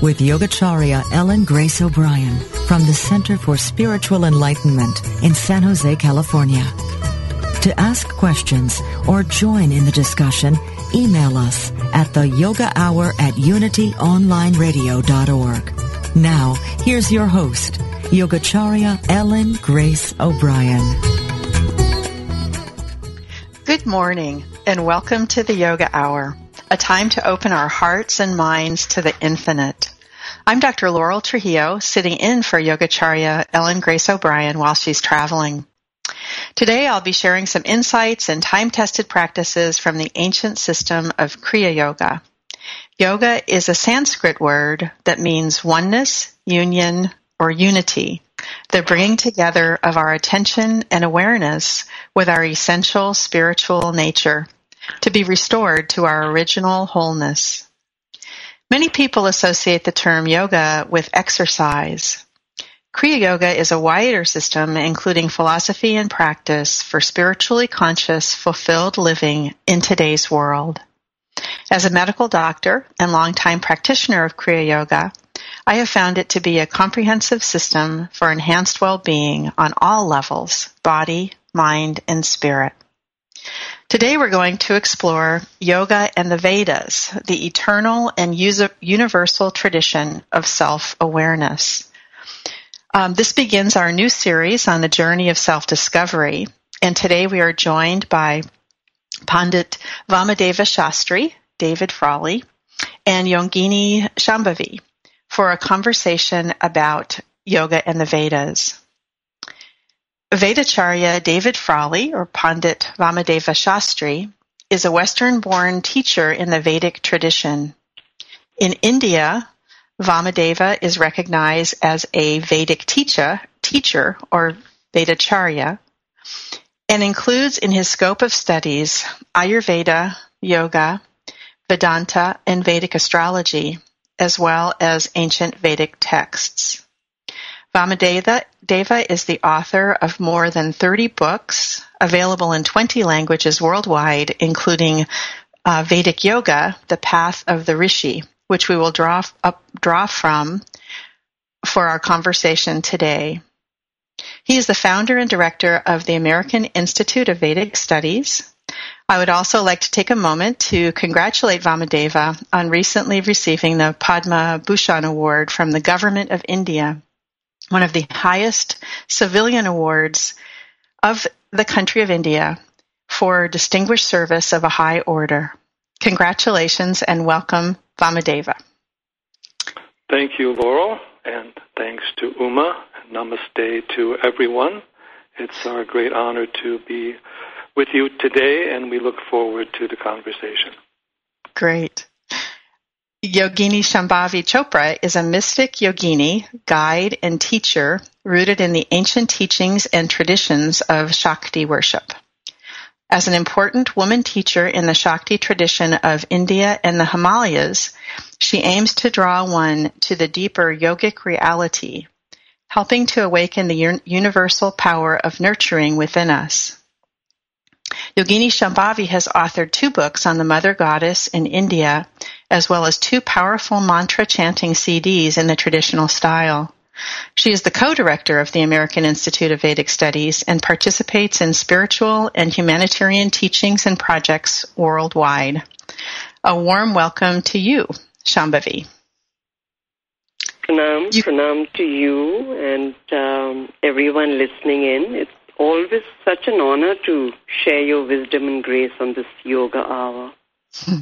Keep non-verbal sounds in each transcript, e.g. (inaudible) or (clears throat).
with Yogacharya Ellen Grace O'Brien from the Center for Spiritual Enlightenment in San Jose, California. To ask questions or join in the discussion, email us at the yoga hour at unityonlineradio.org. Now, here's your host, Yogacharya Ellen Grace O'Brien. Good morning and welcome to the Yoga Hour a time to open our hearts and minds to the infinite. I'm Dr. Laurel Trujillo, sitting in for Yogacharya Ellen Grace O'Brien while she's traveling. Today I'll be sharing some insights and time-tested practices from the ancient system of Kriya Yoga. Yoga is a Sanskrit word that means oneness, union, or unity, the bringing together of our attention and awareness with our essential spiritual nature to be restored to our original wholeness. Many people associate the term yoga with exercise. Kriya Yoga is a wider system including philosophy and practice for spiritually conscious, fulfilled living in today's world. As a medical doctor and longtime practitioner of Kriya Yoga, I have found it to be a comprehensive system for enhanced well-being on all levels, body, mind, and spirit. Today we're going to explore yoga and the Vedas, the eternal and universal tradition of self-awareness. Um, this begins our new series on the journey of self-discovery, and today we are joined by Pandit Vamadeva Shastri, David Frawley, and Yogini Shambhavi for a conversation about yoga and the Vedas. Vedacharya David Frawley, or Pandit Vamadeva Shastri, is a Western-born teacher in the Vedic tradition. In India, Vamadeva is recognized as a Vedic teacher, teacher or Vedacharya, and includes in his scope of studies Ayurveda, Yoga, Vedanta, and Vedic astrology, as well as ancient Vedic texts. Vamadeva Deva is the author of more than thirty books, available in twenty languages worldwide, including uh, Vedic Yoga, The Path of the Rishi, which we will draw, up, draw from for our conversation today. He is the founder and director of the American Institute of Vedic Studies. I would also like to take a moment to congratulate Vamadeva on recently receiving the Padma Bhushan Award from the Government of India one of the highest civilian awards of the country of India for distinguished service of a high order. Congratulations and welcome, Vamadeva. Thank you, Laurel, and thanks to Uma. Namaste to everyone. It's our great honor to be with you today, and we look forward to the conversation. Great. Yogini Shambhavi Chopra is a mystic yogini, guide, and teacher rooted in the ancient teachings and traditions of Shakti worship. As an important woman teacher in the Shakti tradition of India and the Himalayas, She aims to draw one to the deeper yogic reality, helping to awaken the universal power of nurturing within us. Yogini Shambhavi has authored two books on the Mother Goddess in India, as well as two powerful mantra chanting CDs in the traditional style. She is the co-director of the American Institute of Vedic Studies and participates in spiritual and humanitarian teachings and projects worldwide. A warm welcome to you, Shambhavi. Pranam, you, pranam to you and um, everyone listening in. It's always such an honor to share your wisdom and grace on this yoga hour. (clears throat)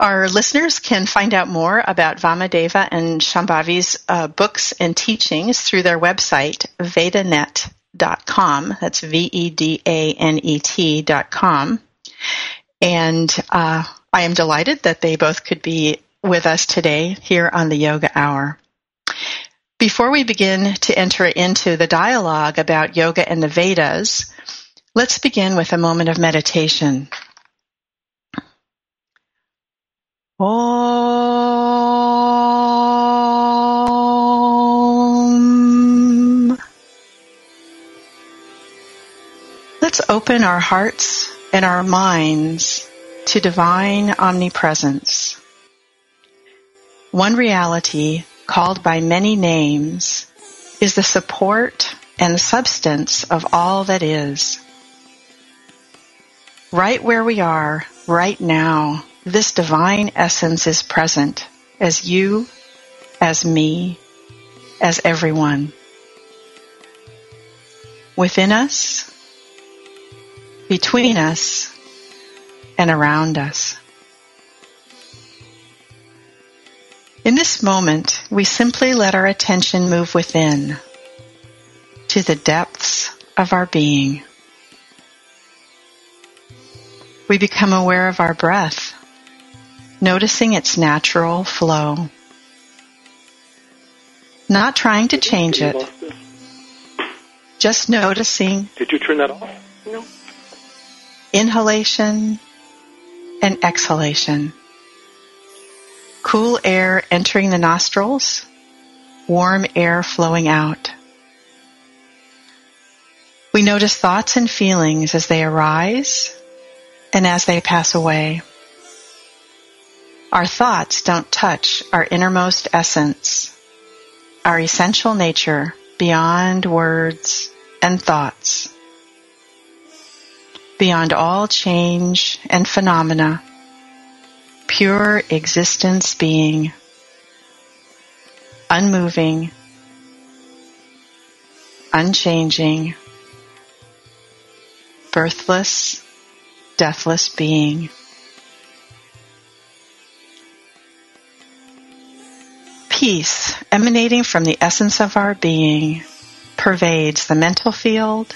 Our listeners can find out more about Vamadeva and Shambhavi's uh, books and teachings through their website, vedanet.com. That's V E D A N E T.com. And uh, I am delighted that they both could be with us today here on the Yoga Hour. Before we begin to enter into the dialogue about yoga and the Vedas, let's begin with a moment of meditation. Om. Let's open our hearts and our minds to divine omnipresence. One reality called by many names is the support and substance of all that is. Right where we are, right now, this divine essence is present as you, as me, as everyone. Within us, between us, and around us. In this moment, we simply let our attention move within to the depths of our being. We become aware of our breath, noticing its natural flow. Not trying to change it, just noticing. Did you turn that off? No. Inhalation and exhalation. Cool air entering the nostrils, warm air flowing out. We notice thoughts and feelings as they arise and as they pass away. Our thoughts don't touch our innermost essence, our essential nature beyond words and thoughts, beyond all change and phenomena pure existence being, unmoving, unchanging, birthless, deathless being. Peace emanating from the essence of our being pervades the mental field,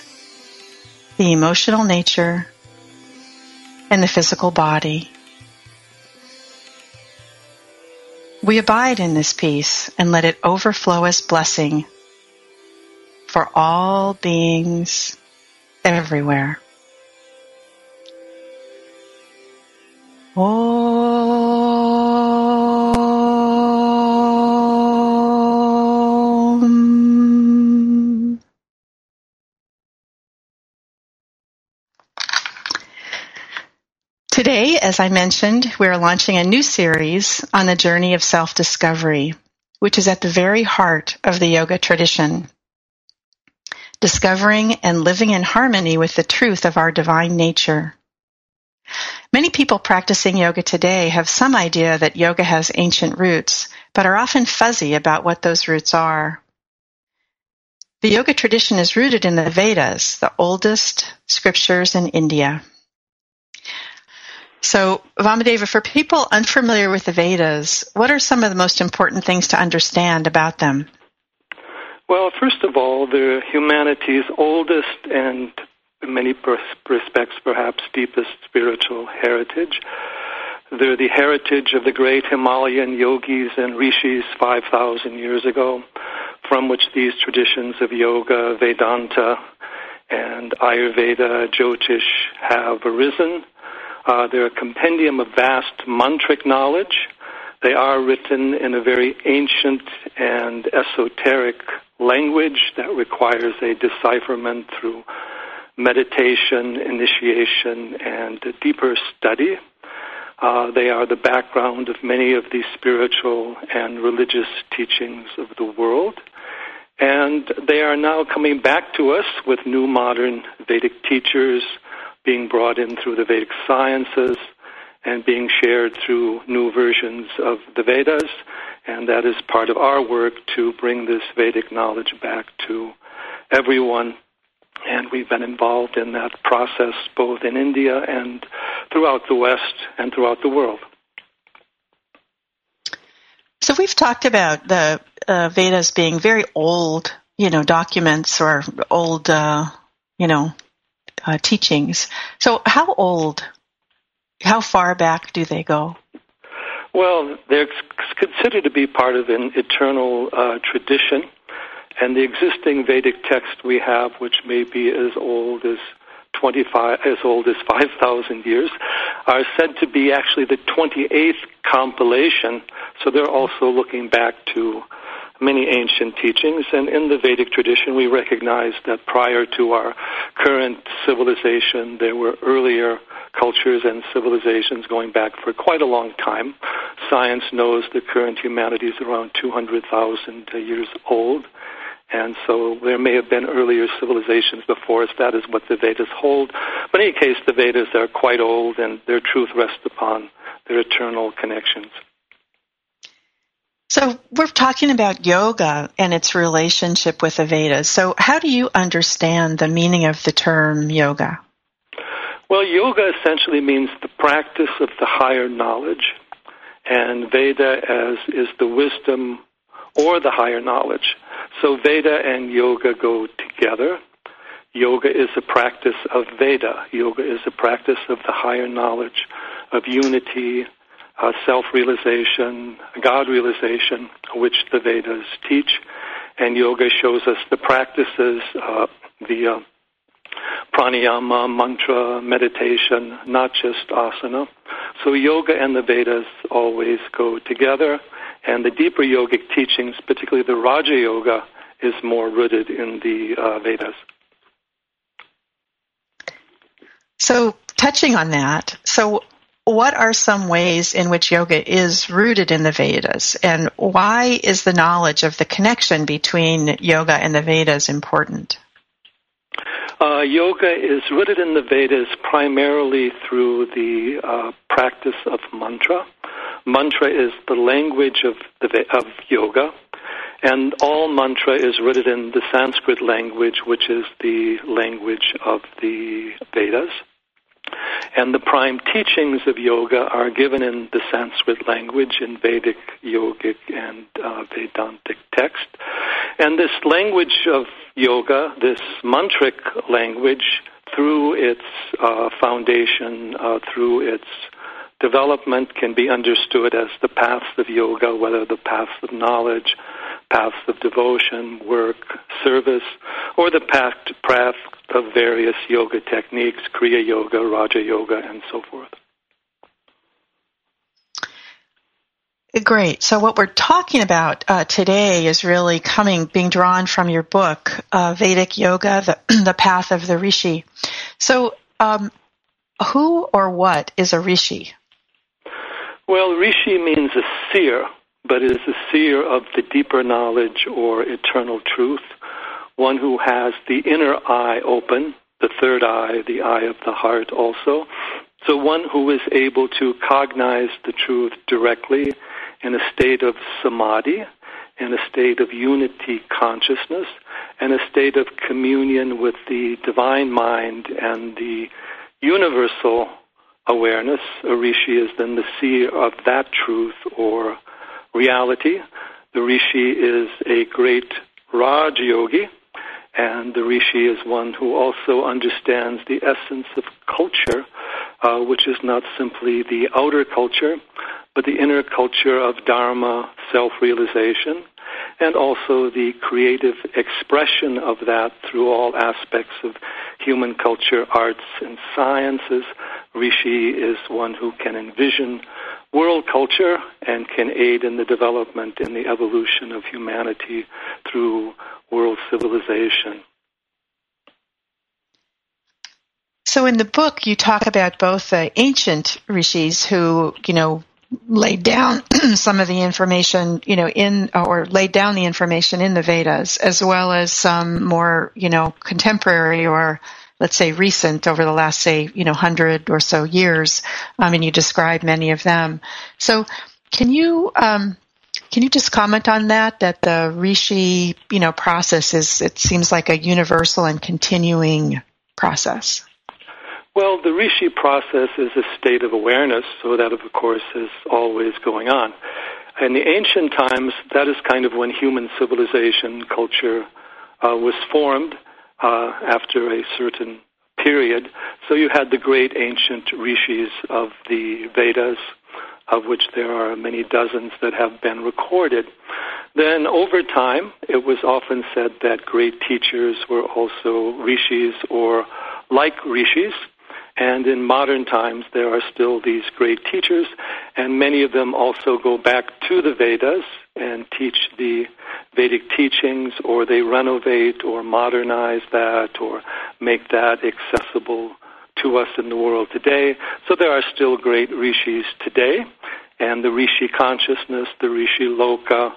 the emotional nature, and the physical body. We abide in this peace and let it overflow as blessing for all beings everywhere. Oh. Today, as I mentioned, we're launching a new series on the journey of self-discovery, which is at the very heart of the yoga tradition. Discovering and living in harmony with the truth of our divine nature. Many people practicing yoga today have some idea that yoga has ancient roots, but are often fuzzy about what those roots are. The yoga tradition is rooted in the Vedas, the oldest scriptures in India. So, Vamadeva, for people unfamiliar with the Vedas, what are some of the most important things to understand about them? Well, first of all, they're humanity's oldest and, in many respects, perhaps deepest spiritual heritage. They're the heritage of the great Himalayan yogis and rishis 5,000 years ago, from which these traditions of yoga, Vedanta, and Ayurveda, Jyotish have arisen. Uh, they're a compendium of vast mantric knowledge, They are written in a very ancient and esoteric language that requires a decipherment through meditation, initiation, and deeper study. Uh, they are the background of many of the spiritual and religious teachings of the world. And they are now coming back to us with new modern Vedic teachers being brought in through the Vedic sciences and being shared through new versions of the Vedas. And that is part of our work to bring this Vedic knowledge back to everyone. And we've been involved in that process both in India and throughout the West and throughout the world. So we've talked about the uh, Vedas being very old, you know, documents or old, uh, you know, uh, teachings. So how old how far back do they go? Well, they're considered to be part of an eternal uh, tradition, and the existing Vedic text we have, which may be as old as 25, as old as 5,000 years, are said to be actually the 28th compilation. So they're also looking back to many ancient teachings. And in the Vedic tradition, we recognize that prior to our current civilization, there were earlier cultures and civilizations going back for quite a long time. Science knows the current humanity is around 200,000 years old. And so there may have been earlier civilizations before us. That is what the Vedas hold. But in any case, the Vedas are quite old and their truth rests upon their eternal connections. So we're talking about yoga and its relationship with the Vedas. So how do you understand the meaning of the term yoga? Well, yoga essentially means the practice of the higher knowledge, and Veda as is the wisdom or the higher knowledge. So Veda and yoga go together. Yoga is a practice of Veda. Yoga is a practice of the higher knowledge, of unity, uh, self-realization, God-realization, which the Vedas teach. And yoga shows us the practices, uh, the uh, pranayama, mantra, meditation, not just asana. So yoga and the Vedas always go together, and the deeper yogic teachings, particularly the Raja Yoga, is more rooted in the uh, Vedas. So, touching on that, so what are some ways in which yoga is rooted in the Vedas, and why is the knowledge of the connection between yoga and the Vedas important? Uh, yoga is rooted in the Vedas primarily through the uh, practice of mantra. Mantra is the language of, the, of yoga, and all mantra is rooted in the Sanskrit language, which is the language of the Vedas. And the prime teachings of yoga are given in the Sanskrit language in Vedic, Yogic, and uh, Vedantic text. And this language of yoga, this mantric language, through its uh, foundation, uh, through its development, can be understood as the paths of yoga, whether the paths of knowledge, paths of devotion, work, service, or the path, path of various yoga techniques, Kriya Yoga, Raja Yoga, and so forth. Great. So what we're talking about uh, today is really coming, being drawn from your book, uh, Vedic Yoga, the, (clears throat) the Path of the Rishi. So, um, who or what is a rishi? Well, rishi means a seer, but is a seer of the deeper knowledge or eternal truth, one who has the inner eye open, the third eye, the eye of the heart also. So one who is able to cognize the truth directly in a state of samadhi, in a state of unity consciousness, and a state of communion with the divine mind and the universal awareness. A rishi is then the seer of that truth or reality. The rishi is a great Raj yogi, and the rishi is one who also understands the essence of culture, uh, which is not simply the outer culture, but the inner culture of Dharma, self-realization, and also the creative expression of that through all aspects of human culture, arts, and sciences, rishi is one who can envision world culture and can aid in the development and the evolution of humanity through world civilization. So in the book, you talk about both the ancient rishis who, you know, laid down (clears throat) some of the information, you know, in or laid down the information in the Vedas, as well as some more, you know, contemporary or let's say recent over the last say, you know, hundred or so years. I mean, you describe many of them. So, can you um, can you just comment on that? That the rishi, you know, process is it seems like a universal and continuing process. Well, the rishi process is a state of awareness, so that, of course, is always going on. In the ancient times, that is kind of when human civilization, culture uh, was formed uh, after a certain period. So you had the great ancient rishis of the Vedas, of which there are many dozens that have been recorded. Then over time, it was often said that great teachers were also rishis or like rishis. And in modern times, there are still these great teachers, and many of them also go back to the Vedas and teach the Vedic teachings, or they renovate or modernize that or make that accessible to us in the world today. So there are still great rishis today, and the rishi consciousness, the rishi loka,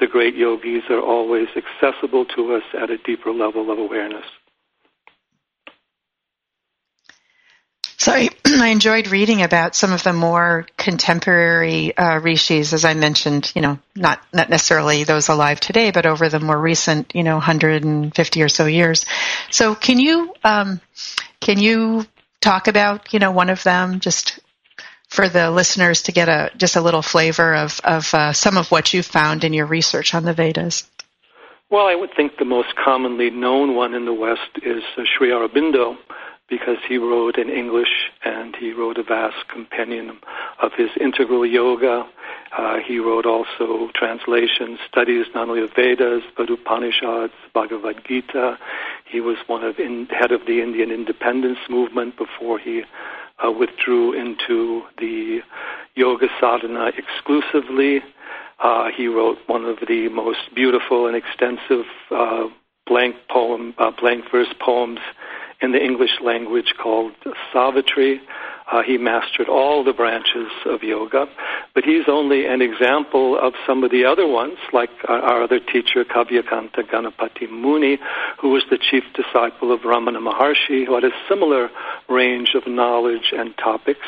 the great yogis are always accessible to us at a deeper level of awareness. So I, (clears throat) I, enjoyed reading about some of the more contemporary uh, rishis, as I mentioned. You know, not not necessarily those alive today, but over the more recent, you know, 150 or so years. So can you um, can you talk about you know one of them just for the listeners to get a just a little flavor of of uh, some of what you found in your research on the Vedas? Well, I would think the most commonly known one in the West is uh, Sri Aurobindo because he wrote in English and he wrote a vast compendium of his integral yoga. Uh, he wrote also translations, studies not only of Vedas but Upanishads, Bhagavad Gita. He was one of in, head of the Indian independence movement before he uh, withdrew into the yoga sadhana exclusively. Uh, he wrote one of the most beautiful and extensive uh, blank poem, uh, blank verse poems in the English language called Savitri. Uh, he mastered all the branches of yoga, but he's only an example of some of the other ones, like our, our other teacher, Kavyakanta Ganapati Muni, who was the chief disciple of Ramana Maharshi, who had a similar range of knowledge and topics.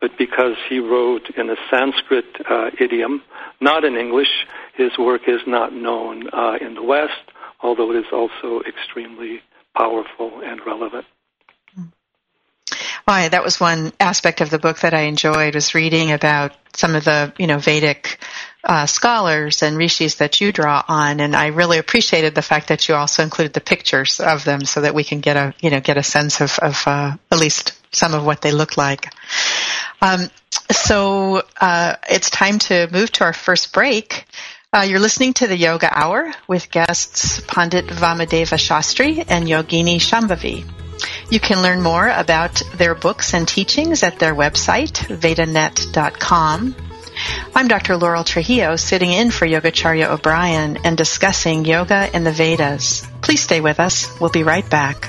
But because he wrote in a Sanskrit uh, idiom, not in English, his work is not known uh, in the West, although it is also extremely powerful and relevant. Well, that was one aspect of the book that I enjoyed was reading about some of the, you know, Vedic uh, scholars and rishis that you draw on, and I really appreciated the fact that you also included the pictures of them so that we can get a, you know, get a sense of, of uh, at least some of what they look like. Um, so uh, it's time to move to our first break. Uh, you're listening to the Yoga Hour with guests Pandit Vamadeva Shastri and Yogini Shambhavi. You can learn more about their books and teachings at their website, vedanet.com. I'm Dr. Laurel Trujillo, sitting in for Yogacharya O'Brien and discussing yoga and the Vedas. Please stay with us. We'll be right back.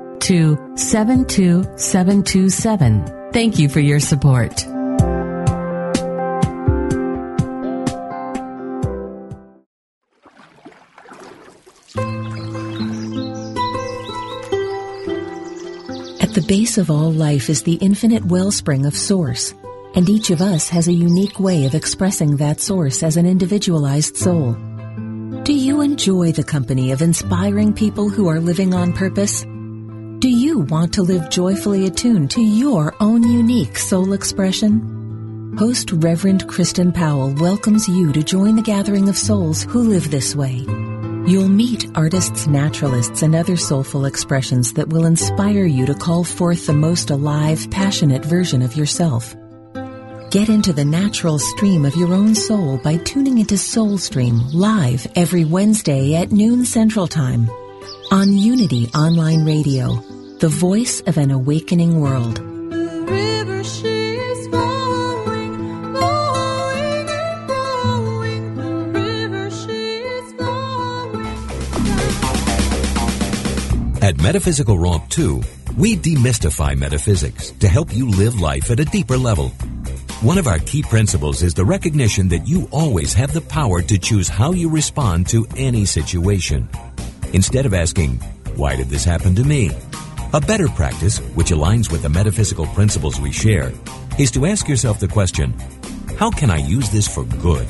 to 72727. Thank you for your support. At the base of all life is the infinite wellspring of Source, and each of us has a unique way of expressing that Source as an individualized soul. Do you enjoy the company of inspiring people who are living on purpose? Do you want to live joyfully attuned to your own unique soul expression? Host Reverend Kristen Powell welcomes you to join the gathering of souls who live this way. You'll meet artists, naturalists, and other soulful expressions that will inspire you to call forth the most alive, passionate version of yourself. Get into the natural stream of your own soul by tuning into Soul Stream live every Wednesday at noon Central Time on Unity Online Radio, the voice of an awakening world. At Metaphysical Romp 2, we demystify metaphysics to help you live life at a deeper level. One of our key principles is the recognition that you always have the power to choose how you respond to any situation. Instead of asking, why did this happen to me? A better practice, which aligns with the metaphysical principles we share, is to ask yourself the question, how can I use this for good?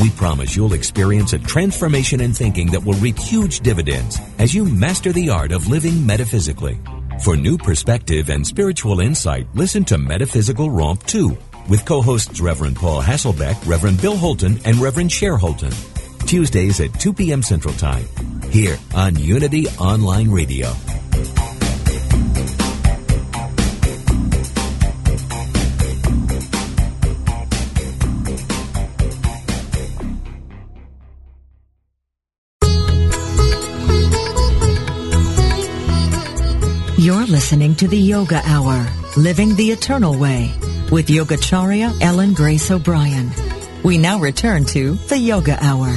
We promise you'll experience a transformation in thinking that will reap huge dividends as you master the art of living metaphysically. For new perspective and spiritual insight, listen to Metaphysical Romp 2 with co-hosts Reverend Paul Hasselbeck, Reverend Bill Holton, and Reverend Cher Holton. Tuesdays at 2 p.m. Central Time, here on Unity Online Radio. Listening to the Yoga Hour, Living the Eternal Way, with Yogacharya Ellen Grace O'Brien. We now return to the Yoga Hour.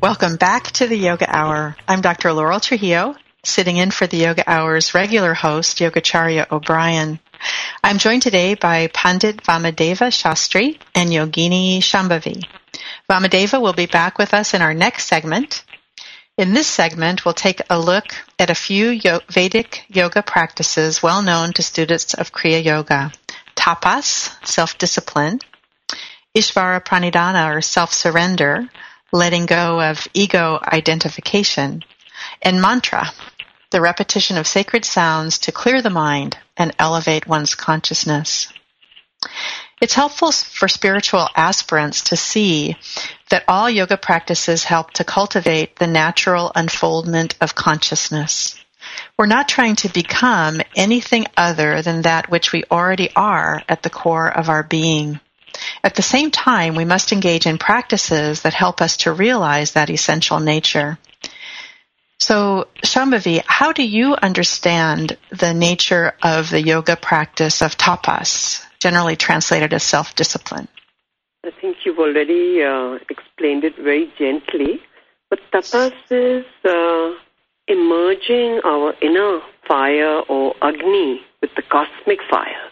Welcome back to the Yoga Hour. I'm Dr. Laurel Trujillo, sitting in for the Yoga Hour's regular host, Yogacharya O'Brien. I'm joined today by Pandit Vamadeva Shastri and Yogini Shambhavi. Vamadeva will be back with us in our next segment, in this segment, we'll take a look at a few Vedic yoga practices well known to students of Kriya Yoga. Tapas, self-discipline, Ishvara Pranidhana, or self-surrender, letting go of ego identification, and mantra, the repetition of sacred sounds to clear the mind and elevate one's consciousness. It's helpful for spiritual aspirants to see that all yoga practices help to cultivate the natural unfoldment of consciousness. We're not trying to become anything other than that which we already are at the core of our being. At the same time, we must engage in practices that help us to realize that essential nature. So, Shambhavi, how do you understand the nature of the yoga practice of tapas? generally translated as self-discipline. I think you've already uh, explained it very gently, but tapas is uh, emerging our inner fire or agni with the cosmic fire.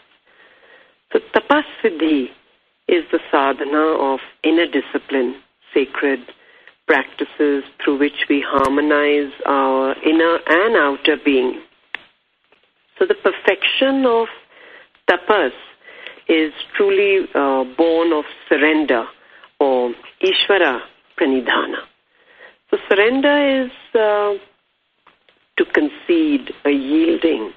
So tapasviddhi is the sadhana of inner discipline, sacred practices through which we harmonize our inner and outer being. So the perfection of tapas is truly uh, born of surrender or Ishvara Pranidhana. So surrender is uh, to concede, a yielding,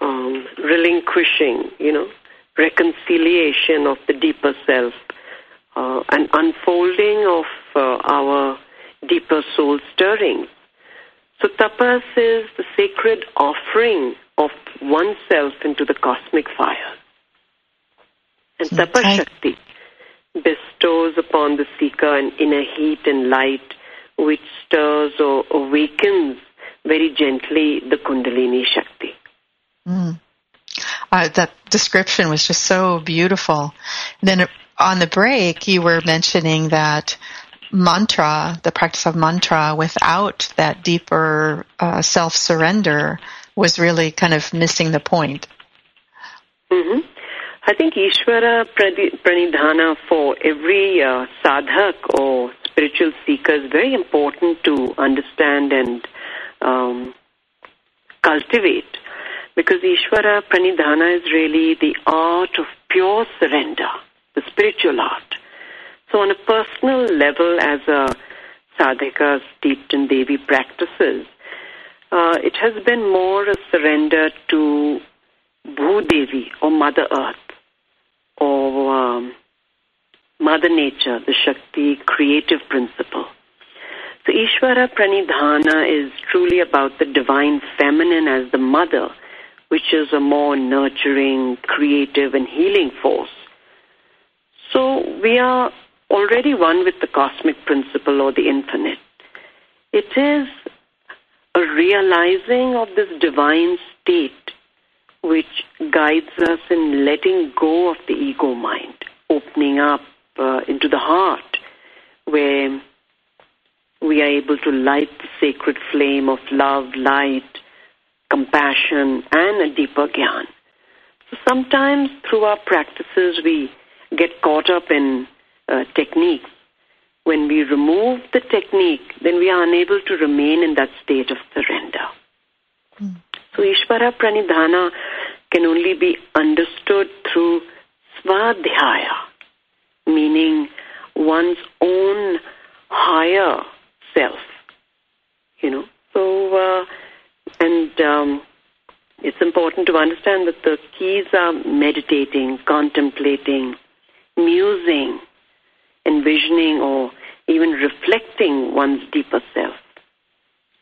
um, relinquishing, you know, reconciliation of the deeper self, uh, an unfolding of uh, our deeper soul stirrings. So tapas is the sacred offering of oneself into the cosmic fire. And tapas shakti bestows upon the seeker an inner heat and light which stirs or awakens very gently the Kundalini Shakti. Mm. Uh, that description was just so beautiful. Then on the break, you were mentioning that mantra, the practice of mantra, without that deeper uh, self surrender, was really kind of missing the point. Mm-hmm. I think Ishvara Pranidhana for every uh, sadhak or spiritual seeker is very important to understand and um, cultivate because Ishvara Pranidhana is really the art of pure surrender, the spiritual art. So, on a personal level, as a sadhika steeped in Devi practices, uh, it has been more a surrender to Bhudevi or Mother Earth or um, Mother Nature, the Shakti creative principle. So Ishvara Pranidhana is truly about the divine feminine as the mother, which is a more nurturing, creative, and healing force. So we are already one with the cosmic principle or the infinite. It is a realizing of this divine state which guides us in letting go of the ego mind, opening up uh, into the heart, where we are able to light the sacred flame of love, light, compassion, and a deeper gyan. So sometimes through our practices, we get caught up in uh, techniques. When we remove the technique, then we are unable to remain in that state of surrender. Mm. So Ishvara Pranidhana can only be understood through Svadhyaya, meaning one's own higher self. You know, so uh, and um, it's important to understand that the keys are meditating, contemplating, musing, envisioning, or even reflecting one's deeper self.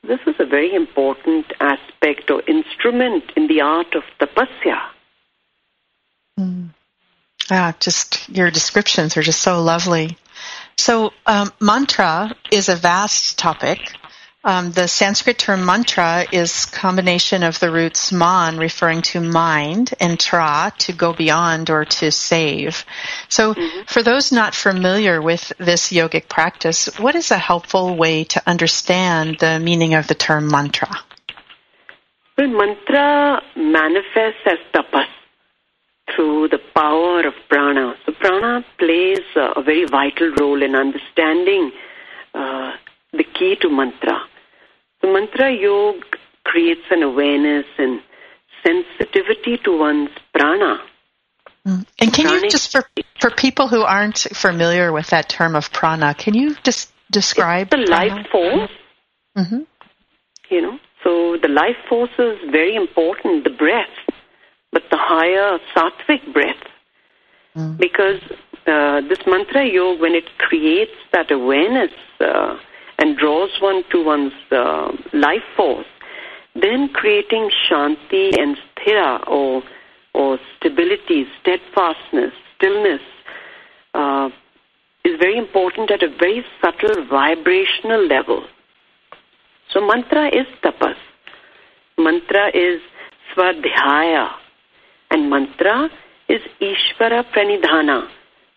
This is a very important aspect or instrument in the art of tapasya. Mm. Ah, just your descriptions are just so lovely. So, um, mantra is a vast topic. Um, the Sanskrit term mantra is combination of the roots man, referring to mind, and tra, to go beyond or to save. So, mm-hmm. for those not familiar with this yogic practice, what is a helpful way to understand the meaning of the term mantra? Well, mantra manifests as tapas through the power of prana. So prana plays a very vital role in understanding uh, the key to mantra. The mantra yoga creates an awareness and sensitivity to one's prana. Mm. And can you just for for people who aren't familiar with that term of prana, can you just describe it's the prana? life force? Mm-hmm. You know, so the life force is very important. The breath but the higher sattvic breath. Mm. Because uh, this mantra yoga, when it creates that awareness uh, and draws one to one's uh, life force, then creating shanti and sthira or or stability, steadfastness, stillness uh, is very important at a very subtle vibrational level. So mantra is tapas. Mantra is swadhyaya and mantra is Ishvara Pranidhana.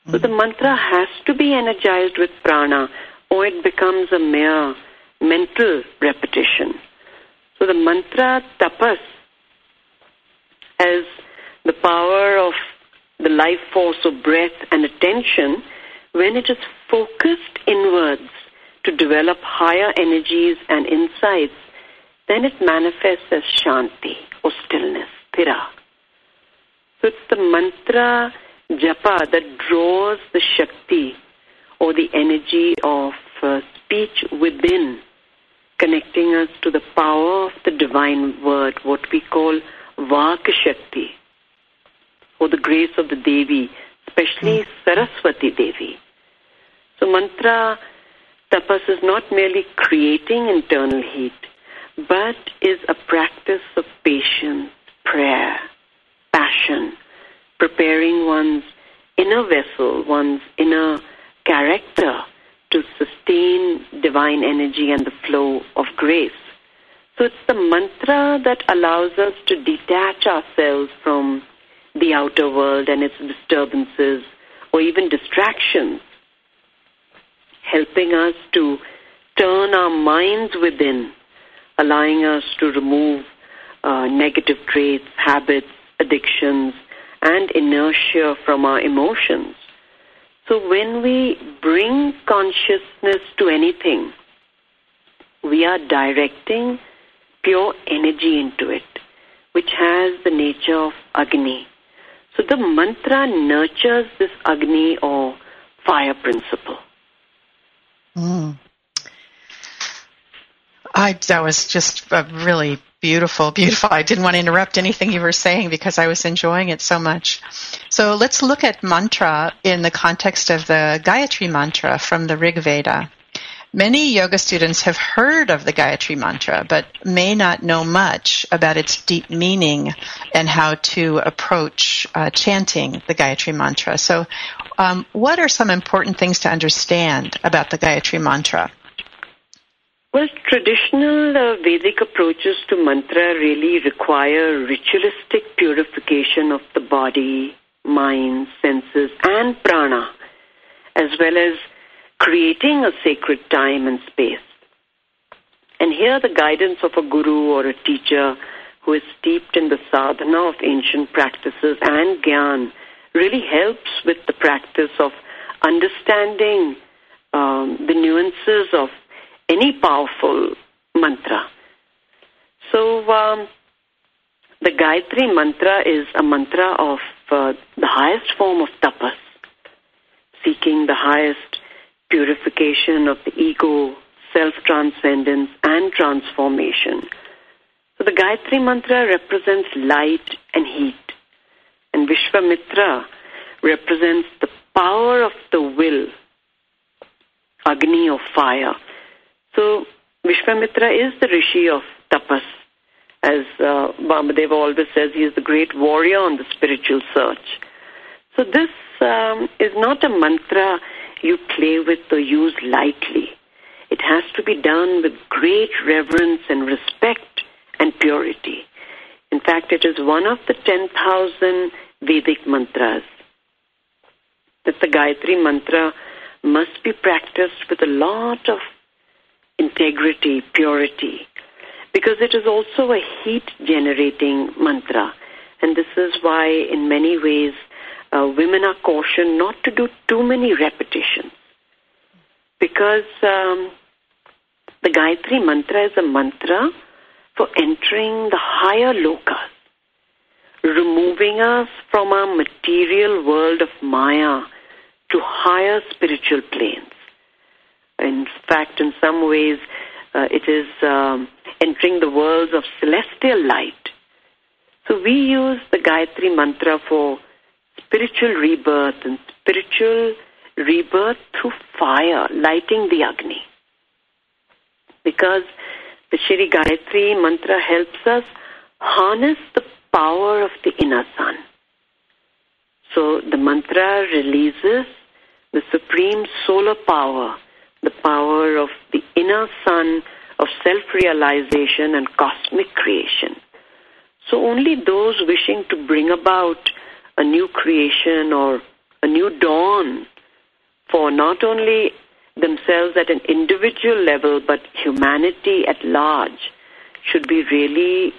So the mantra has to be energized with prana or it becomes a mere mental repetition. So the mantra tapas has the power of the life force of breath and attention when it is focused inwards to develop higher energies and insights, then it manifests as shanti or stillness, sthira. So it's the mantra japa that draws the Shakti or the energy of uh, speech within, connecting us to the power of the divine word, what we call Vak Shakti, or the grace of the Devi, especially mm. Saraswati Devi. So mantra tapas is not merely creating internal heat, but is a practice of patience, prayer, passion, preparing one's inner vessel, one's inner character to sustain divine energy and the flow of grace. So it's the mantra that allows us to detach ourselves from the outer world and its disturbances or even distractions, helping us to turn our minds within, allowing us to remove uh, negative traits, habits, addictions, and inertia from our emotions. So when we bring consciousness to anything, we are directing pure energy into it, which has the nature of Agni. So the mantra nurtures this Agni or fire principle. Mm. I, that was just a really beautiful, beautiful. I didn't want to interrupt anything you were saying because I was enjoying it so much. So let's look at mantra in the context of the Gayatri mantra from the Rig Veda. Many yoga students have heard of the Gayatri mantra, but may not know much about its deep meaning and how to approach uh, chanting the Gayatri mantra. So, um, what are some important things to understand about the Gayatri mantra? Well, traditional uh, Vedic approaches to mantra really require ritualistic purification of the body, mind, senses, and prana, as well as creating a sacred time and space. And here the guidance of a guru or a teacher who is steeped in the sadhana of ancient practices and gyan really helps with the practice of understanding um, the nuances of any powerful mantra. So, um, the Gayatri mantra is a mantra of uh, the highest form of tapas, seeking the highest purification of the ego, self transcendence, and transformation. So the Gayatri Mantra represents light and heat, and Vishwamitra represents the power of the will, Agni of fire. So Vishwamitra is the Rishi of tapas. As uh, Vamadeva always says, he is the great warrior on the spiritual search. So this um, is not a mantra you play with or use lightly. It has to be done with great reverence and respect and purity. In fact, it is one of the 10,000 Vedic mantras. That the Gayatri mantra must be practiced with a lot of integrity, purity, because it is also a heat generating mantra. And this is why, in many ways, uh, women are cautioned not to do too many repetitions because um, the Gayatri mantra is a mantra for entering the higher lokas, removing us from our material world of Maya to higher spiritual planes. In fact, in some ways, uh, it is um, entering the worlds of celestial light. So we use the Gayatri mantra for spiritual rebirth and spiritual rebirth through fire, lighting the Agni. Because the Shri Gayatri mantra helps us harness the power of the inner sun. So the mantra releases the supreme solar power, the power of the inner sun of self realization and cosmic creation. So only those wishing to bring about a new creation or a new dawn for not only themselves at an individual level but humanity at large should be really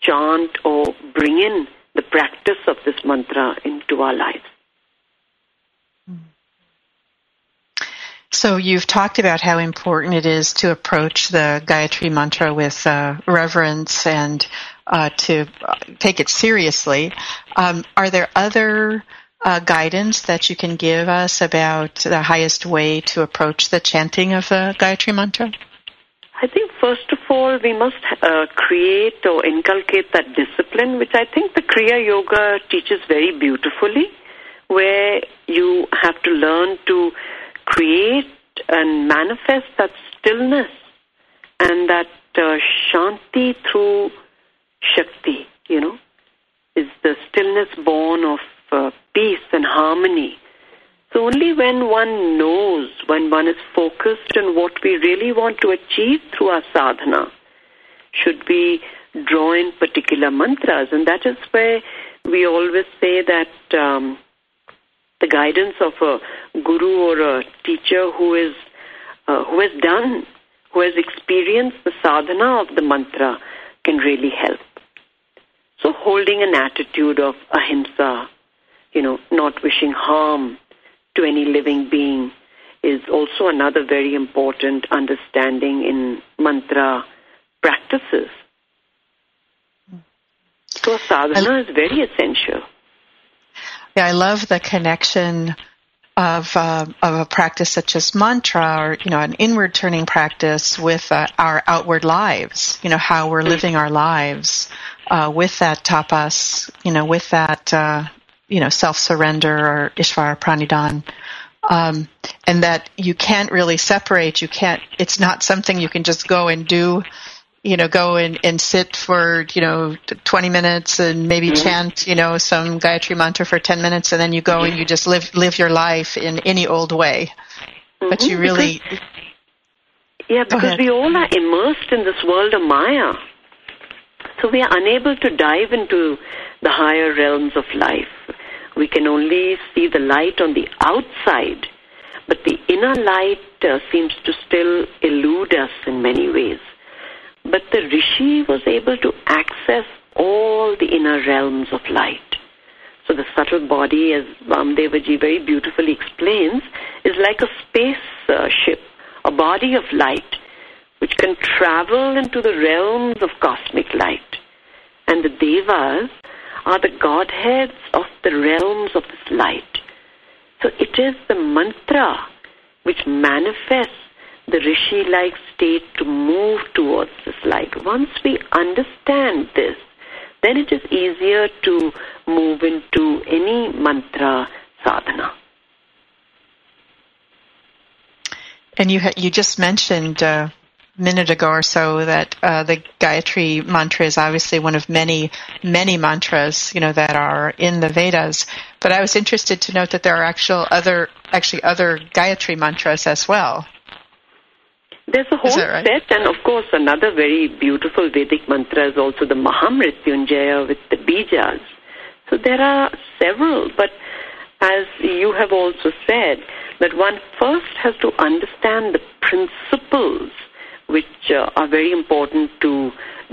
chant or bring in the practice of this mantra into our lives. So you've talked about how important it is to approach the Gayatri mantra with uh, reverence and uh, to take it seriously. Um, are there other uh, guidance that you can give us about the highest way to approach the chanting of the Gayatri mantra? I think first of all we must uh, create or inculcate that discipline, which I think the Kriya Yoga teaches very beautifully, where you have to learn to create and manifest that stillness and that uh, shanti through Shakti, you know, is the stillness born of uh, peace and harmony. So only when one knows, when one is focused on what we really want to achieve through our sadhana, should we draw in particular mantras. And that is where we always say that um, the guidance of a guru or a teacher who is uh, who has done, who has experienced the sadhana of the mantra can really help. So holding an attitude of ahimsa, you know, not wishing harm to any living being is also another very important understanding in mantra practices. So sadhana is very essential. Yeah, I love the connection of uh, of a practice such as mantra or you know an inward turning practice with uh, our outward lives you know how we're living our lives uh, with that tapas you know with that uh, you know self surrender or ishvara pranidhan. Um, and that you can't really separate you can't it's not something you can just go and do you know, go and, and sit for, you know, 20 minutes and maybe mm-hmm. chant, you know, some Gayatri mantra for 10 minutes and then you go and you just live, live your life in any old way. Mm-hmm. But you really. Because, yeah, because we all are immersed in this world of Maya. So we are unable to dive into the higher realms of life. We can only see the light on the outside, but the inner light uh, seems to still elude us in many ways. But the rishi was able to access all the inner realms of light. So the subtle body, as Vamdevaji very beautifully explains, is like a space uh, a body of light, which can travel into the realms of cosmic light. And the devas are the godheads of the realms of this light. So it is the mantra which manifests the rishi like state to move towards this light. Once we understand this, then it is easier to move into any mantra sadhana. And you ha- you just mentioned uh, a minute ago or so that uh, the Gayatri mantra is obviously one of many many mantras you know that are in the Vedas. But I was interested to note that there are actual other actually other Gayatri mantras as well. There's a whole right? set, and of course, another very beautiful Vedic mantra is also the Mahamrityunjaya with the Bijas. So there are several, but as you have also said, that one first has to understand the principles which uh, are very important to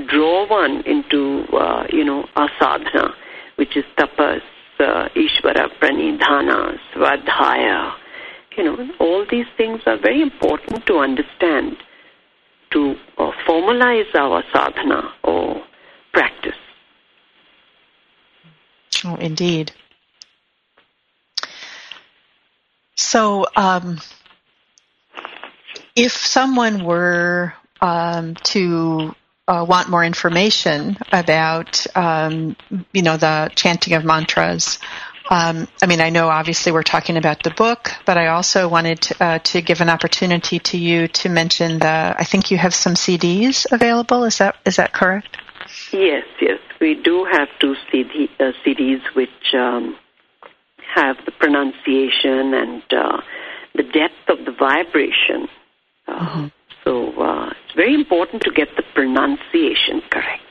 draw one into, uh, you know, asadhana, which is tapas, uh, Ishvara, pranidhana, svadhyaya, you know, all these things are very important to understand to uh, formalize our sadhana or practice. Oh, indeed. So, um, if someone were um, to uh, want more information about, um, you know, the chanting of mantras, um, I mean, I know obviously we're talking about the book, but I also wanted to, uh, to, give an opportunity to you to mention the. I think you have some CDs available. Is that is that correct? Yes, yes, we do have two CD, uh, CDs which um, have the pronunciation and uh, the depth of the vibration. Uh, mm-hmm. So uh, it's very important to get the pronunciation correct.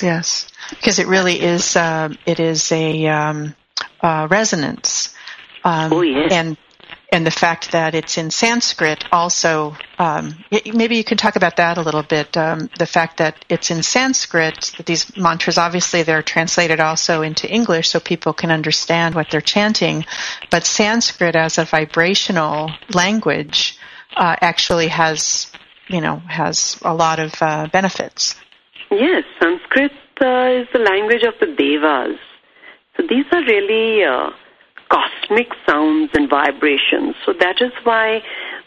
Yes, because it really is. Uh, it is a. Um, uh, resonance. Um, oh, yes. And and the fact that it's in Sanskrit also, um, maybe you could talk about that a little bit. Um, the fact that it's in Sanskrit, that these mantras obviously they're translated also into English so people can understand what they're chanting, but Sanskrit as a vibrational language uh, actually has, you know, has a lot of uh, benefits. Yes, Sanskrit uh, is the language of the devas. So these are really uh, cosmic sounds and vibrations. So that is why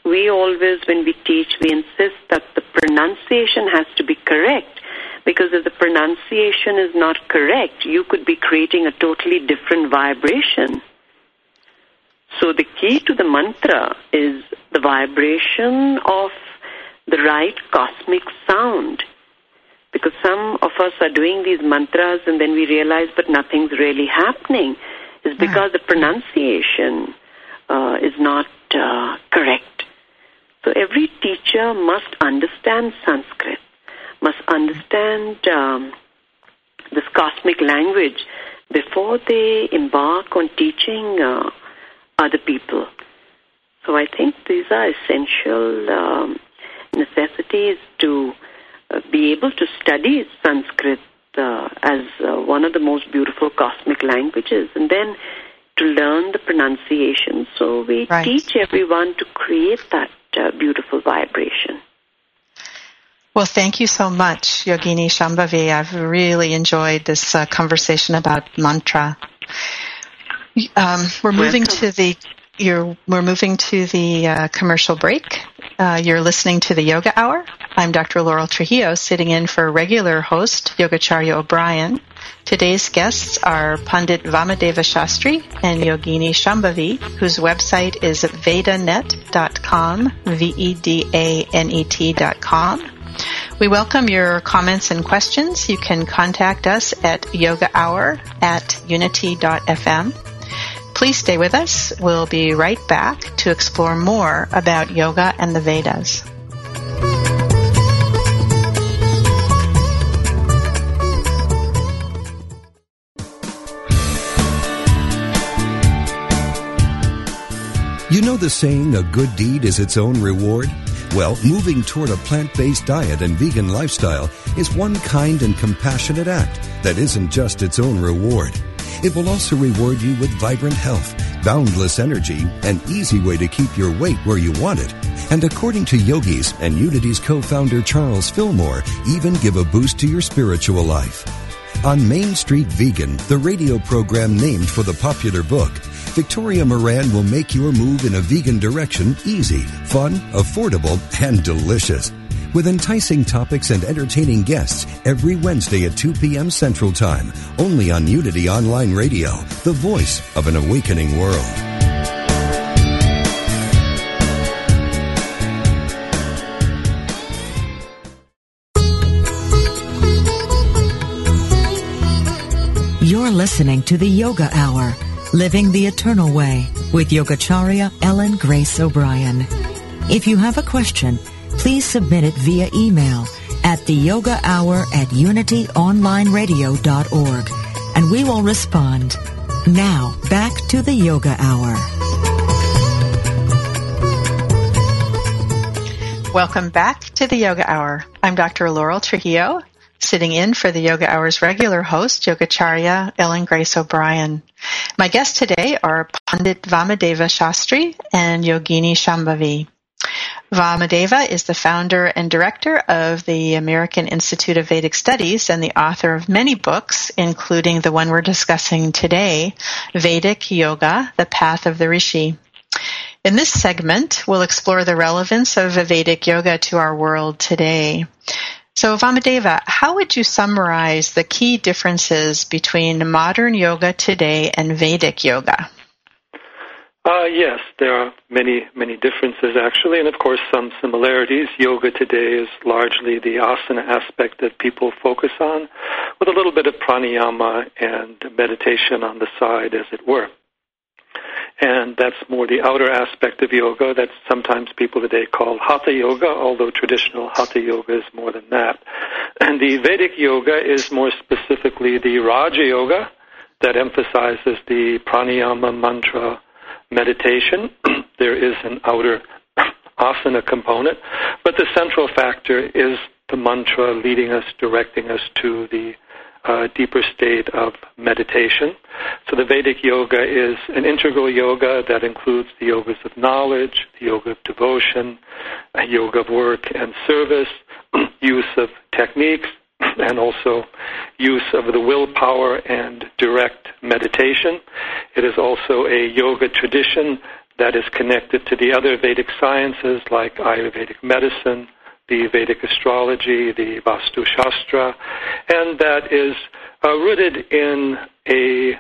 we always, when we teach, we insist that the pronunciation has to be correct. Because if the pronunciation is not correct, you could be creating a totally different vibration. So the key to the mantra is the vibration of the right cosmic sound because some of us are doing these mantras and then we realize, but nothing's really happening, is because the pronunciation uh, is not uh, correct. So every teacher must understand Sanskrit, must understand um, this cosmic language before they embark on teaching uh, other people. So I think these are essential um, necessities to be able to study Sanskrit uh, as uh, one of the most beautiful cosmic languages and then to learn the pronunciation. So we right. teach everyone to create that uh, beautiful vibration. Well, thank you so much, Yogini Shambhavi. I've really enjoyed this uh, conversation about mantra. Um, we're moving Welcome. to the we're moving to the uh, commercial break. Uh, you're listening to the Yoga Hour. I'm Dr. Laurel Trujillo, sitting in for regular host Yogacharya O'Brien. Today's guests are Pandit Vamadeva Shastri and Yogini Shambhavi, whose website is vedanet.com, V-E-D-A-N-E-T.com. We welcome your comments and questions. You can contact us at yogahour at unity.fm. Please stay with us. We'll be right back to explore more about yoga and the Vedas. You know the saying, a good deed is its own reward? Well, moving toward a plant-based diet and vegan lifestyle is one kind and compassionate act that isn't just its own reward. It will also reward you with vibrant health, boundless energy, and easy way to keep your weight where you want it. And according to yogis and Unity's co-founder Charles Fillmore, even give a boost to your spiritual life. On Main Street Vegan, the radio program named for the popular book, Victoria Moran will make your move in a vegan direction easy, fun, affordable, and delicious with enticing topics and entertaining guests every Wednesday at 2 p.m. Central Time, only on Unity Online Radio, the voice of an awakening world. You're listening to the Yoga Hour, Living the Eternal Way, with Yogacharya Ellen Grace O'Brien. If you have a question, please submit it via email at the yoga hour at unityonlineradio.org and we will respond. Now, back to the yoga hour. Welcome back to the Yoga Hour. I'm Dr. Laurel Trujillo, sitting in for the Yoga Hour's regular host, Yogacharya Ellen Grace O'Brien. My guests today are Pandit Vamadeva Shastri and Yogini Shambhavi. Vamadeva is the founder and director of the American Institute of Vedic Studies and the author of many books, including the one we're discussing today, Vedic Yoga, The Path of the Rishi. In this segment, we'll explore the relevance of Vedic yoga to our world today. So, Vamadeva, how would you summarize the key differences between modern yoga today and Vedic yoga? Uh, yes, there are many, many differences actually, and of course some similarities. Yoga today is largely the asana aspect that people focus on, with a little bit of pranayama and meditation on the side, as it were. And that's more the outer aspect of yoga that sometimes people today call hatha yoga, although traditional hatha yoga is more than that. And the Vedic yoga is more specifically the Raja yoga that emphasizes the pranayama mantra meditation. (clears throat) there is an outer (clears throat) asana component, but the central factor is the mantra leading us, directing us to the uh, deeper state of meditation. So the Vedic yoga is an integral yoga that includes the yogas of knowledge, the yoga of devotion, a yoga of work and service, (clears throat) use of techniques, and also use of the willpower and direct meditation. It is also a yoga tradition that is connected to the other Vedic sciences like Ayurvedic medicine, the Vedic astrology, the Vastu Shastra, and that is uh, rooted in a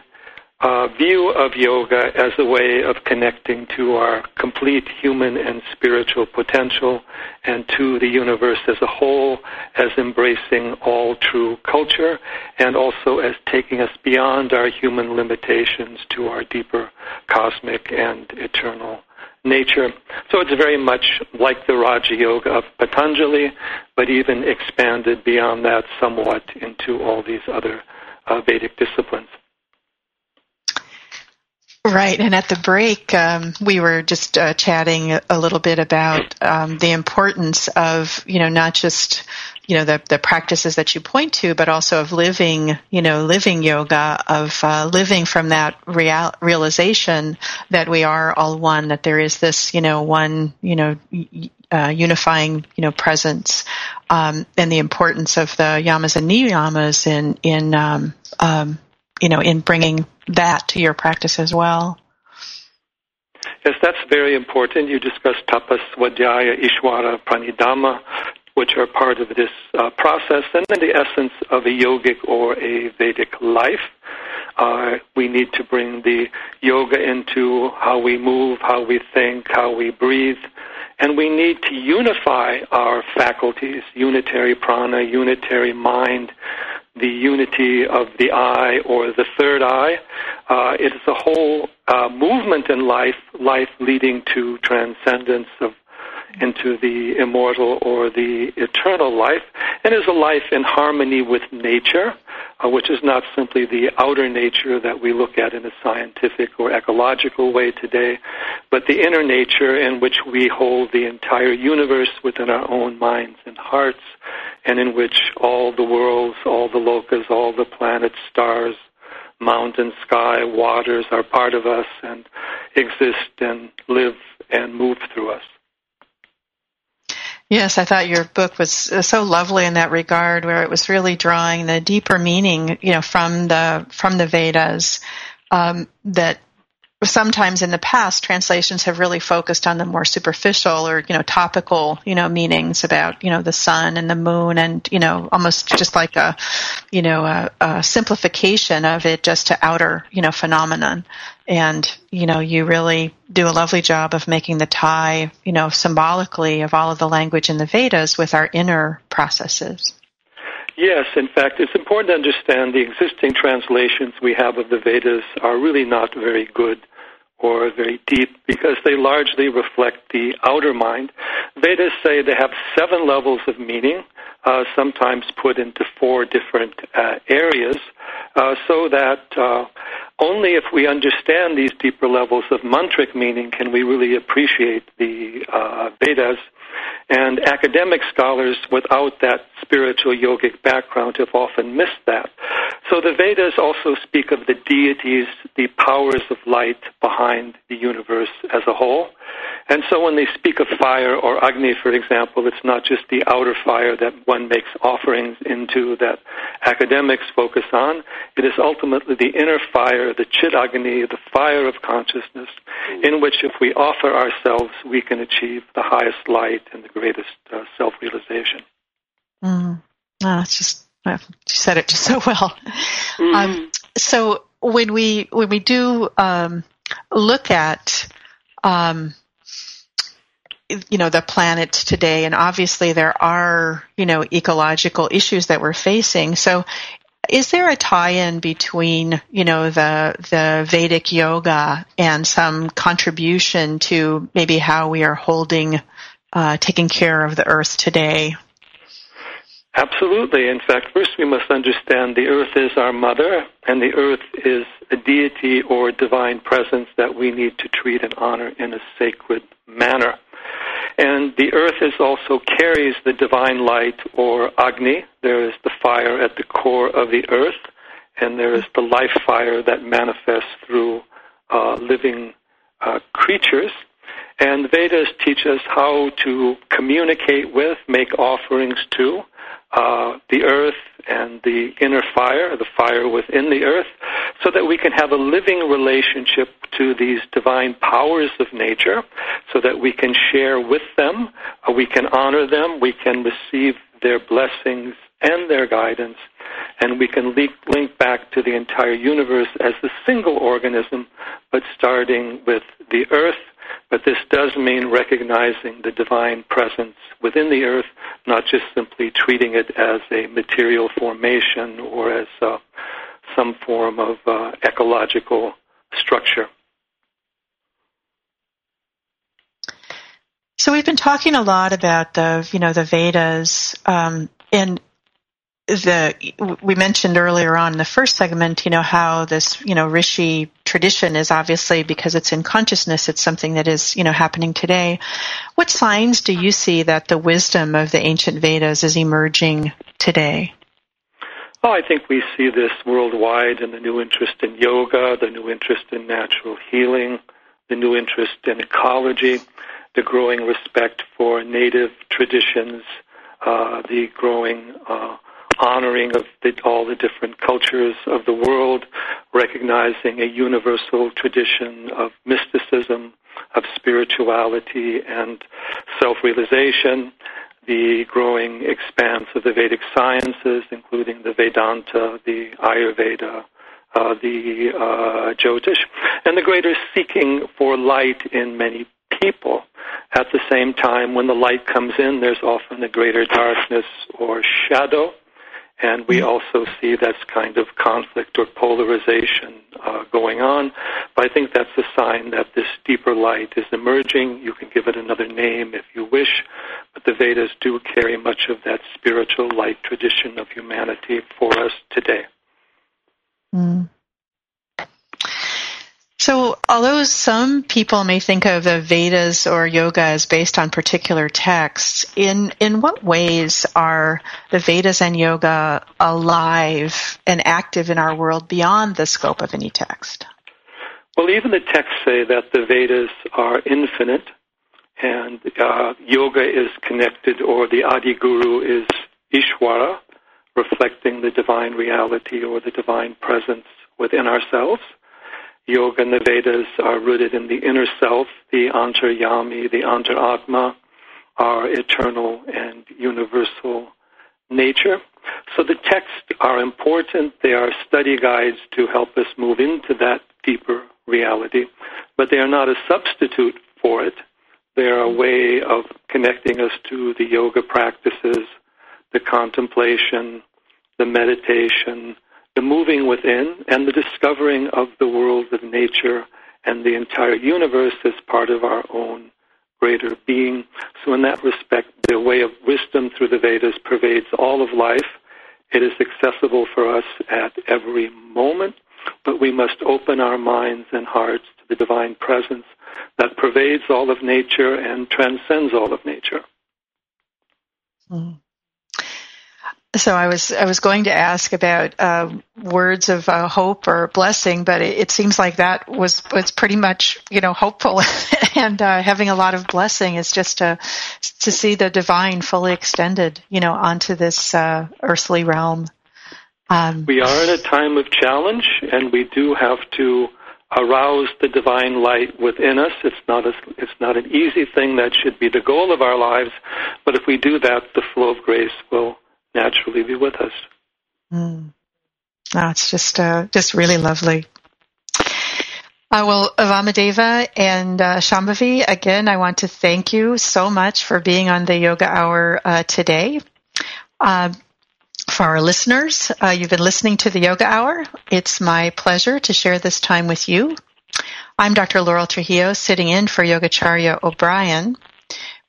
uh, view of yoga as a way of connecting to our complete human and spiritual potential and to the universe as a whole, as embracing all true culture, and also as taking us beyond our human limitations to our deeper cosmic and eternal nature. So it's very much like the Raja Yoga of Patanjali, but even expanded beyond that somewhat into all these other uh, Vedic disciplines. Right, and at the break, um, we were just uh, chatting a little bit about um, the importance of, you know, not just, you know, the, the practices that you point to, but also of living, you know, living yoga, of uh, living from that real, realization that we are all one, that there is this, you know, one, you know, uh, unifying, you know, presence, um, and the importance of the yamas and niyamas in in um, um, you know, in bringing that to your practice as well. yes, that's very important. You discussed tapas, svadhyaya, ishvara, pranidhana, which are part of this uh, process, and then the essence of a yogic or a Vedic life. Uh, we need to bring the yoga into how we move, how we think, how we breathe, and we need to unify our faculties, unitary prana, unitary mind, the unity of the eye or the third eye. Uh, it is a whole uh, movement in life, life leading to transcendence of into the immortal or the eternal life, and is a life in harmony with nature, uh, which is not simply the outer nature that we look at in a scientific or ecological way today, but the inner nature in which we hold the entire universe within our own minds and hearts, and in which all the worlds, all the lokas, all the planets, stars, mountain, sky, waters are part of us and exist and live and move through us. Yes, I thought your book was so lovely in that regard, where it was really drawing the deeper meaning, you know, from the from the Vedas um, that sometimes in the past translations have really focused on the more superficial or you know topical you know meanings about you know the sun and the moon and you know almost just like a you know a, a simplification of it just to outer you know phenomenon. And you know you really do a lovely job of making the tie you know symbolically of all of the language in the vedas with our inner processes. Yes, in fact, it's important to understand the existing translations we have of the Vedas are really not very good or very deep because they largely reflect the outer mind. Vedas say they have seven levels of meaning, uh, sometimes put into four different uh, areas, uh, so that uh, only if we understand these deeper levels of mantric meaning can we really appreciate the uh, Vedas. And academic scholars without that spiritual yogic background have often missed that. So the Vedas also speak of the deities, the powers of light behind the universe as a whole. And so when they speak of fire or Agni, for example, it's not just the outer fire that one makes offerings into that academics focus on. It is ultimately the inner fire, the Chit Agni, the fire of consciousness, in which if we offer ourselves, we can achieve the highest light and the greatest uh, self-realization. Mm. Oh, it's just, you said it just so well. Mm. Um, so when we, when we do, um, look at, um, you know the planet today and obviously there are you know ecological issues that we're facing so is there a tie-in between you know the the Vedic yoga and some contribution to maybe how we are holding uh, taking care of the earth today? Absolutely. In fact, first we must understand the earth is our mother, and the earth is a deity or divine presence that we need to treat and honor in a sacred manner. And the earth is also carries the divine light or Agni. There is the fire at the core of the earth, and there is the life fire that manifests through uh, living uh, creatures. And the Vedas teach us how to communicate with, make offerings to, uh, the earth and the inner fire, the fire within the earth, so that we can have a living relationship to these divine powers of nature, so that we can share with them, uh, we can honor them, we can receive their blessings and their guidance, and we can link, link back to the entire universe as the single organism, but starting with the earth but this does mean recognizing the divine presence within the earth, not just simply treating it as a material formation or as uh, some form of uh, ecological structure. So we've been talking a lot about the, you know, the Vedas, um, and the we mentioned earlier on in the first segment, you know, how this, you know, rishi tradition is obviously because it's in consciousness, it's something that is, you know, happening today. What signs do you see that the wisdom of the ancient Vedas is emerging today? Oh, I think we see this worldwide in the new interest in yoga, the new interest in natural healing, the new interest in ecology, the growing respect for native traditions, uh, the growing uh, honoring of the, all the different cultures of the world, recognizing a universal tradition of mysticism, of spirituality and self-realization, the growing expanse of the Vedic sciences, including the Vedanta, the Ayurveda, uh, the uh, Jyotish, and the greater seeking for light in many people. At the same time, when the light comes in, there's often a greater darkness or shadow, and we also see this kind of conflict or polarization uh, going on. But I think that's a sign that this deeper light is emerging. You can give it another name if you wish, but the Vedas do carry much of that spiritual light tradition of humanity for us today. Mm. So, although some people may think of the Vedas or yoga as based on particular texts, in, in what ways are the Vedas and yoga alive and active in our world beyond the scope of any text? Well, even the texts say that the Vedas are infinite and uh, yoga is connected, or the Adi Guru is Ishwara, reflecting the divine reality or the divine presence within ourselves. Yoga and the Vedas are rooted in the inner self, the antaryami, the antaratma, our eternal and universal nature. So the texts are important. They are study guides to help us move into that deeper reality, but they are not a substitute for it. They are a way of connecting us to the yoga practices, the contemplation, the meditation, the moving within and the discovering of the world of nature and the entire universe as part of our own greater being. So, in that respect, the way of wisdom through the Vedas pervades all of life. It is accessible for us at every moment, but we must open our minds and hearts to the divine presence that pervades all of nature and transcends all of nature. Mm. So I was I was going to ask about uh, words of uh, hope or blessing, but it, it, seems like that was was pretty much you know hopeful, (laughs) and uh, having a lot of blessing is just to to see the divine fully extended you know onto this uh, earthly realm. Um, we are in a time of challenge, and we do have to arouse the divine light within us. It's not a, it's not an easy thing that should be the goal of our lives, but if we do that, the flow of grace will naturally be with us. Mm. Oh, it's just uh, just really lovely. Uh, well, Vamadeva and uh, Shambhavi, again, I want to thank you so much for being on the Yoga Hour uh, today. Uh, for our listeners, uh, you've been listening to the Yoga Hour. It's my pleasure to share this time with you. I'm Dr. Laurel Trujillo, sitting in for Yogacharya O'Brien.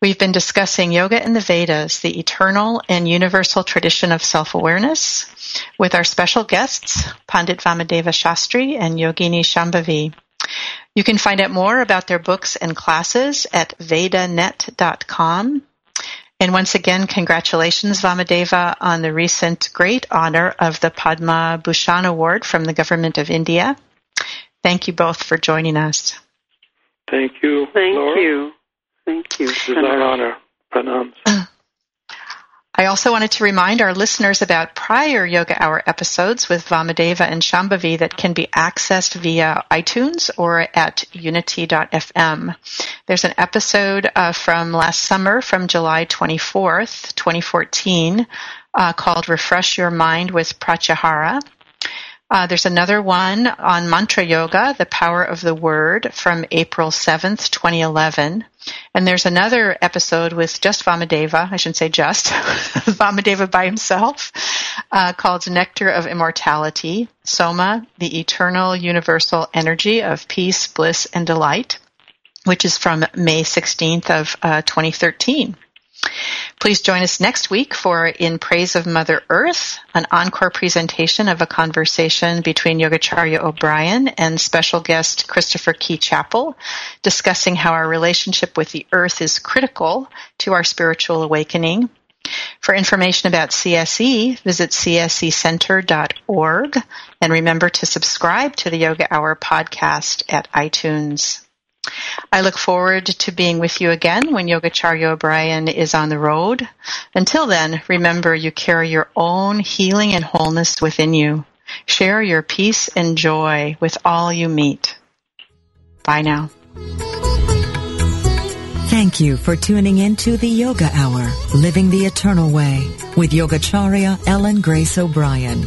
We've been discussing yoga in the Vedas, the eternal and universal tradition of self-awareness, with our special guests, Pandit Vamadeva Shastri and Yogini Shambhavi. You can find out more about their books and classes at vedanet.com. And once again, congratulations, Vamadeva, on the recent great honor of the Padma Bhushan Award from the Government of India. Thank you both for joining us. Thank you. Thank Laura. you. Thank you. It is our honor. Pranams. I also wanted to remind our listeners about prior Yoga Hour episodes with Vamadeva and Shambhavi that can be accessed via iTunes or at unity.fm. There's an episode uh, from last summer from July 24th, 2014, uh, called Refresh Your Mind with Pratyahara. Uh, there's another one on mantra yoga, the power of the word, from April 7th, 2011. And there's another episode with just Vamadeva, I shouldn't say just, (laughs) Vamadeva by himself, uh, called Nectar of Immortality, Soma, the eternal universal energy of peace, bliss, and delight, which is from May 16th of uh, 2013. Please join us next week for In Praise of Mother Earth, an encore presentation of a conversation between Yogacharya O'Brien and special guest Christopher Key Chapple, discussing how our relationship with the earth is critical to our spiritual awakening. For information about CSE, visit csecenter.org and remember to subscribe to the Yoga Hour podcast at iTunes. I look forward to being with you again when Yogacharya O'Brien is on the road. Until then, remember you carry your own healing and wholeness within you. Share your peace and joy with all you meet. Bye now. Thank you for tuning in to the Yoga Hour, Living the Eternal Way with Yogacharya Ellen Grace O'Brien.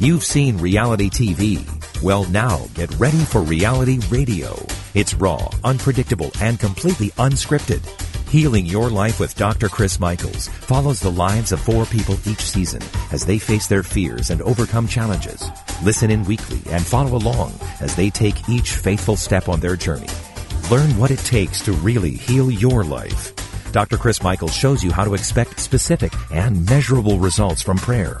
You've seen reality TV. Well, now get ready for reality radio. It's raw, unpredictable, and completely unscripted. Healing Your Life with Dr. Chris Michaels follows the lives of four people each season as they face their fears and overcome challenges. Listen in weekly and follow along as they take each faithful step on their journey. Learn what it takes to really heal your life. Dr. Chris Michaels shows you how to expect specific and measurable results from prayer.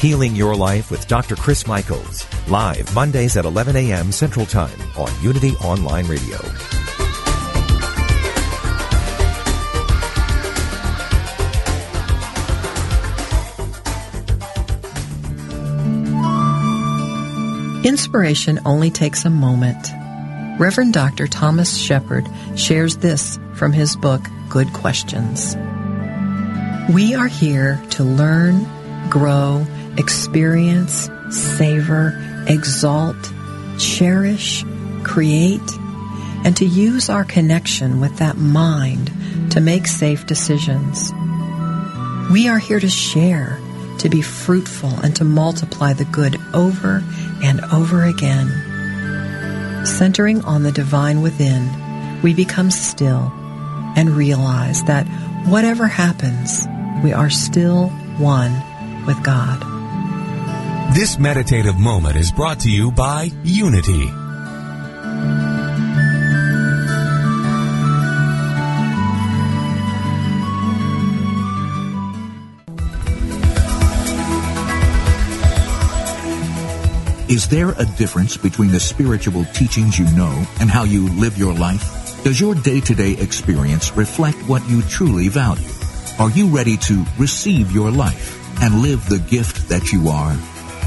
Healing Your Life with Dr. Chris Michaels. Live Mondays at 11 a.m. Central Time on Unity Online Radio. Inspiration only takes a moment. Reverend Dr. Thomas Shepherd shares this from his book, Good Questions. We are here to learn, grow, experience, savor, exalt, cherish, create, and to use our connection with that mind to make safe decisions. We are here to share, to be fruitful, and to multiply the good over and over again. Centering on the divine within, we become still and realize that whatever happens, we are still one with God. This meditative moment is brought to you by Unity. Is there a difference between the spiritual teachings you know and how you live your life? Does your day-to-day experience reflect what you truly value? Are you ready to receive your life and live the gift that you are?